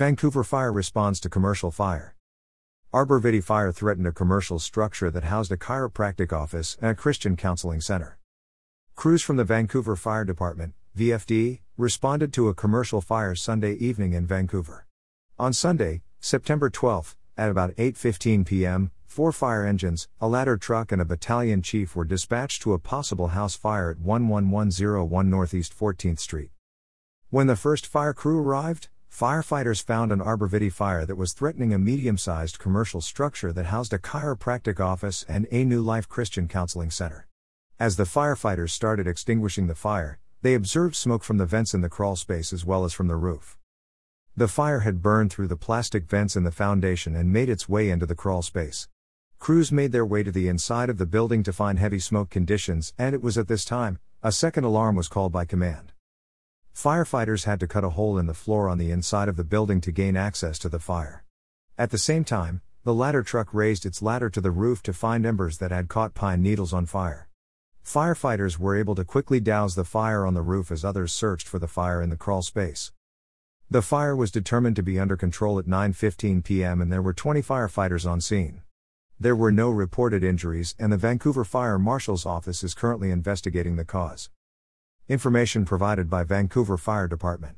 Vancouver Fire responds to commercial fire. Arborvitae fire threatened a commercial structure that housed a chiropractic office and a Christian counseling center. Crews from the Vancouver Fire Department, VFD, responded to a commercial fire Sunday evening in Vancouver. On Sunday, September 12, at about 8:15 p.m., four fire engines, a ladder truck and a battalion chief were dispatched to a possible house fire at 11101 Northeast 14th Street. When the first fire crew arrived, firefighters found an arborvitae fire that was threatening a medium-sized commercial structure that housed a chiropractic office and a New Life Christian Counseling Center. As the firefighters started extinguishing the fire, they observed smoke from the vents in the crawl space as well as from the roof. The fire had burned through the plastic vents in the foundation and made its way into the crawl space. Crews made their way to the inside of the building to find heavy smoke conditions, and it was at this time, a second alarm was called by command. Firefighters had to cut a hole in the floor on the inside of the building to gain access to the fire. At the same time, the ladder truck raised its ladder to the roof to find embers that had caught pine needles on fire. Firefighters were able to quickly douse the fire on the roof as others searched for the fire in the crawl space. The fire was determined to be under control at 9:15 p.m. and there were 20 firefighters on scene. There were no reported injuries and the Vancouver Fire Marshal's office is currently investigating the cause. Information provided by Vancouver Fire Department.